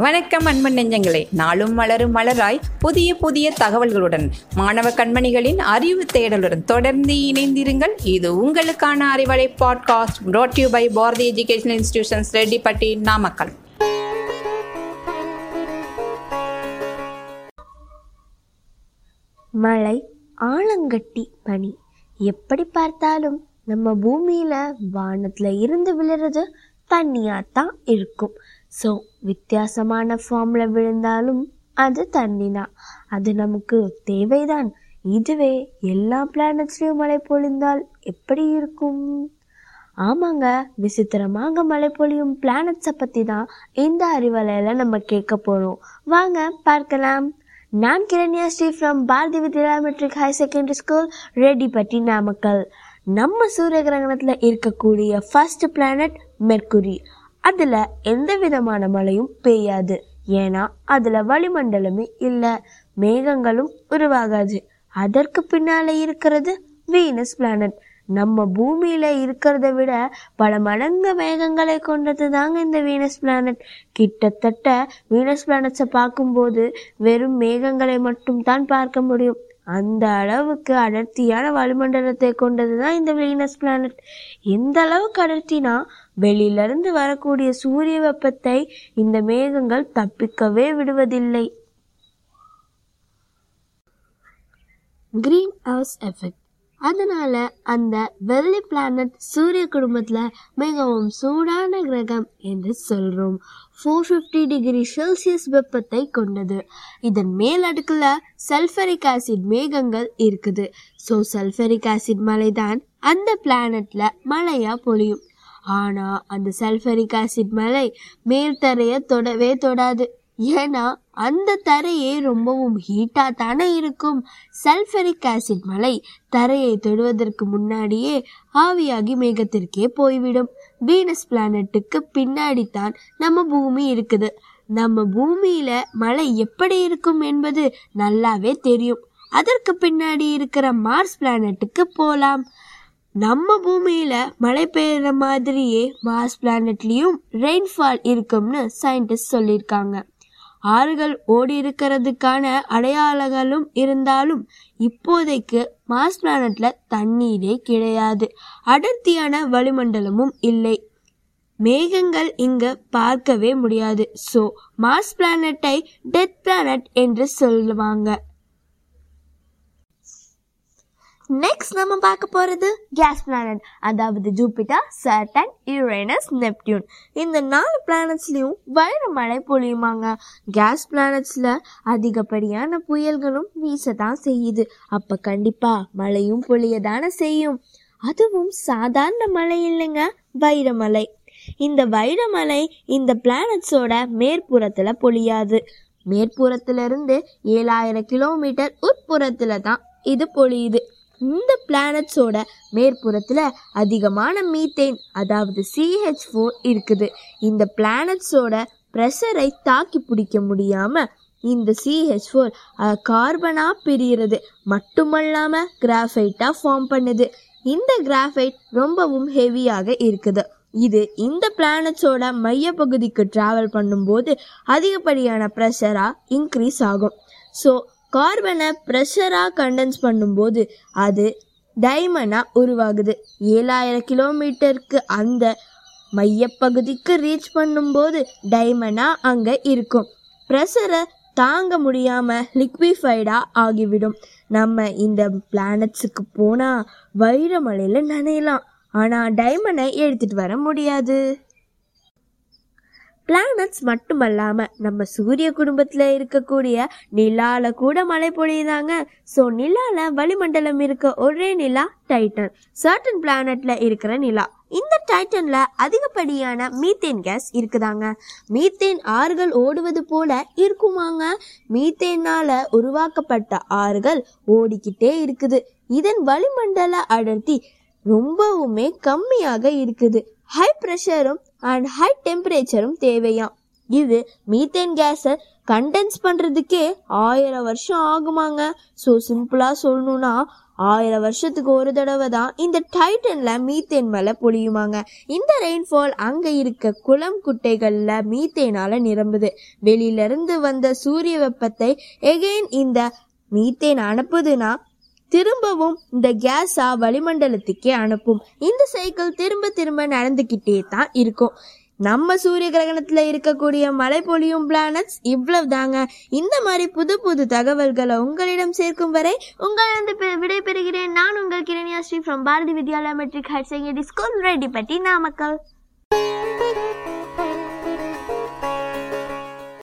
வணக்கம் அன்பன் நெஞ்சங்களே. நாளும் மலரும் மலராய் புதிய புதிய தகவல்களுடன் மாணவ கண்மணிகளின் அறிவு தேடலுடன் தொடர்ந்து இணைந்திருங்கள். இது உங்களுக்கான Arivalai podcast brought you by Bharathi education institutions Rettipatti Namakkal. மழை ஆலங்கட்டி பனி. எப்படி பார்த்தாலும் நம்ம பூமியில வானத்துல இருந்து விழுறது தண்ணியா தான் இருக்கும். ஸோ வித்தியாசமான ஃபார்மில் விழுந்தாலும் அது தண்ணி தான் அது நமக்கு தேவைதான். இதுவே எல்லா பிளானட்ஸ்லேயும் மழை பொழிந்தால் எப்படி இருக்கும்? ஆமாங்க விசித்திரமாக மழை பொழியும் பிளானட்ஸை பற்றி தான் இந்த அறிவலையில் நம்ம கேட்க போகிறோம் வாங்க பார்க்கலாம். நான் Kiranya Sri from Bharathi Vidya matric higher secondary school Rettipatti Namakkal. நம்ம சூரிய கிரகணத்தில் இருக்கக்கூடிய ஃபர்ஸ்ட் பிளானட் மெர்க்குரி அதில் எந்த விதமான மழையும் பெய்யாது. ஏன்னா அதில் வளிமண்டலமே இல்லை. மேகங்களும் உருவாகாது. அதற்கு பின்னால இருக்கிறது வீனஸ் பிளானட் நம்ம பூமியில இருக்கிறத விட பல மடங்கு மேகங்களை கொண்டது தாங்க இந்த வீனஸ் பிளானட் கிட்டத்தட்ட வீனஸ் பிளானட்ஸை பார்க்கும்போது வெறும் மேகங்களை மட்டும் தான் பார்க்க முடியும். அந்த அளவுக்கு அடர்த்தியான வளிமண்டலத்தை கொண்டது தான் இந்த வீனஸ் பிளானட். எந்த அளவுக்கு அடர்த்தினா வெளியிலிருந்து வரக்கூடிய சூரிய வெப்பத்தை இந்த மேகங்கள் தப்பிக்கவே விடுவதில்லை. கிரீன் ஹவுஸ் எஃபெக்ட் அதனால அந்த வெள்ளி பிளானட் சூரிய குடும்பத்தில் மிகவும் சூடான கிரகம் என்று சொல்கிறோம் ஃபோர் ஃபிஃப்டி டிகிரி செல்சியஸ் வெப்பத்தை கொண்டது. இதன் மேல் அடுக்கில் சல்ஃபரிக் ஆசிட் மேகங்கள் இருக்குது. ஸோ சல்ஃபரிக் ஆசிட் மலை தான் அந்த பிளானட்டில் மழையாக பொழியும். ஆனால் அந்த சல்ஃபரிக் ஆசிட் மலை மேல் தரைய தொடவே தொடாது. ஏன்னா அந்த தரையே ரொம்பவும் ஹீட்டா தானே இருக்கும். சல்ஃபரிக் ஆசிட் மலை தரையை தொடுவதற்கு முன்னாடியே ஆவியாகி மேகத்திற்கே போய்விடும். வீனஸ் பிளானட்டுக்கு பின்னாடி தான் நம்ம பூமி இருக்குது. நம்ம பூமியில மழை எப்படி இருக்கும் என்பது நல்லாவே தெரியும். அதற்கு பின்னாடி இருக்கிற மார்ஸ் பிளானட்டுக்கு போலாம். நம்ம பூமியில மழை பெய்யுற மாதிரியே மார்ஸ் பிளானட்லயும் ரெயின்ஃபால் இருக்கும்னு சயின்டிஸ்ட் சொல்லியிருக்காங்க. ஆறுகள் ஓடி இருக்கிறதுக்கான அடையாளங்களும் இருந்தாலும் இப்போதைக்கு மார்ஸ் பிளானட்ல தண்ணீரே கிடையாது. அடர்த்தியான வளிமண்டலமும் இல்லை. மேகங்கள் இங்க பார்க்கவே முடியாது. ஸோ மாஸ் பிளானட்டை டெத் பிளானட் என்று சொல்லுவாங்க. நெக்ஸ்ட் நம்ம பார்க்க போகிறது கேஸ் பிளானட் அதாவது ஜூபிட்டர் சர்டன் யுரேனஸ் நெப்டியூன் இந்த நாலு பிளானட்ஸ்லையும் வைர மழை பொழியுமாங்க. கேஸ் பிளானட்ஸில் அதிகப்படியான புயல்களும் வீச தான் செய்யுது. அப்போ கண்டிப்பாக மழையும் பொழிய தானே செய்யும். அதுவும் சாதாரண மழை இல்லைங்க வைரமலை இந்த வைரமலை இந்த பிளானட்ஸோட மேற்புறத்தில் பொழியாது. மேற்புறத்திலிருந்து ஏழாயிரம் கிலோமீட்டர் உட்புறத்தில் தான் இது பொழியுது. இந்த பிளானட்ஸோட மேற்புறத்தில் அதிகமான மீத்தேன் அதாவது சிஹெச் ஃபோர் இருக்குது. இந்த பிளானட்ஸோட ப்ரெஷரை தாக்கி பிடிக்க முடியாமல் இந்த சிஹெச் ஃபோர் கார்பனாக பிரிகிறது மட்டுமல்லாமல் கிராஃபைட்டாக ஃபார்ம் பண்ணுது. இந்த கிராஃபைட் ரொம்பவும் ஹெவியாக இருக்குது. இது இந்த பிளானட்ஸோட மையப்பகுதிக்கு ட்ராவல் பண்ணும்போது அதிகப்படியான ப்ரெஷராக இன்க்ரீஸ் ஆகும். ஸோ கார்பனை ப்ரெஷராக கண்டென்ஸ் பண்ணும்போது அது டைமண்டாக உருவாகுது. ஏழாயிரம் கிலோமீட்டருக்கு அந்த மையப்பகுதிக்கு ரீச் பண்ணும்போது டைமண்டாக அங்கே இருக்கும். ப்ரெஷரை தாங்க முடியாமல் லிக்விஃபைடாக ஆகிவிடும். நம்ம இந்த பிளானட்ஸுக்கு போனால் வைரமலையில் நனையலாம். ஆனால் டைமண்டை எடுத்துகிட்டு வர முடியாது. பிளானட்ஸ் மட்டுமல்லாமல் நம்ம சூரிய குடும்பத்தில் இருக்கக்கூடிய நிலால கூட மழை பொழியுதாங்க. ஸோ நிலால வளிமண்டலம் இருக்க ஒரே நிலா டைட்டன் சர்டன் பிளானட்ல இருக்கிற நிலா. இந்த டைட்டன்ல அதிகப்படியான மீத்தேன் கேஸ் இருக்குதாங்க. மீத்தேன் ஆறுகள் ஓடுவது போல இருக்குமாங்க. மீத்தேனால உருவாக்கப்பட்ட ஆறுகள் ஓடிக்கிட்டே இருக்குது. இதன் வளிமண்டல அடர்த்தி ரொம்பவுமே கம்மியாக இருக்குது. ஹை ப்ரெஷரும் அண்ட் ஹை டெம்பரேச்சரும் தேவையாம் இது மீத்தேன் கேஸை கண்டென்ஸ் பண்ணுறதுக்கே ஆயிரம் வருஷம் ஆகுமாங்க. ஸோ சிம்பிளாக சொல்லணும்னா ஆயிரம் வருஷத்துக்கு ஒரு தடவை தான் இந்த டைட்டனில் மீத்தேன் மேலே பொழியுமாங்க. இந்த ரெயின்ஃபால் அங்கே இருக்க குளம் குட்டைகளில் மீத்தேனால் நிரம்புது. வெளியில இருந்து வந்த சூரிய வெப்பத்தை எகெயின் இந்த மீத்தேன் அனுப்புதுன்னா திரும்பவும் இந்த கேஸா வளிமண்டலத்துக்கே அனுப்பும். இந்த சைக்கிள் திரும்ப திரும்ப நடந்துக்கிட்டே தான் இருக்கும். நம்ம சூரிய கிரகணத்தில் இருக்கக்கூடிய மழை பொழியும் பிளானட்ஸ் இவ்வளவு தாங்க இந்த மாதிரி புது புது தகவல்களை உங்களிடம் சேர்க்கும் வரை உங்களிடம் விடைபெறுகிறேன். நான் உங்கள் Kiranya Sri from Bharathi Vidyalaya matric higher secondary school Rettipatti Namakkal.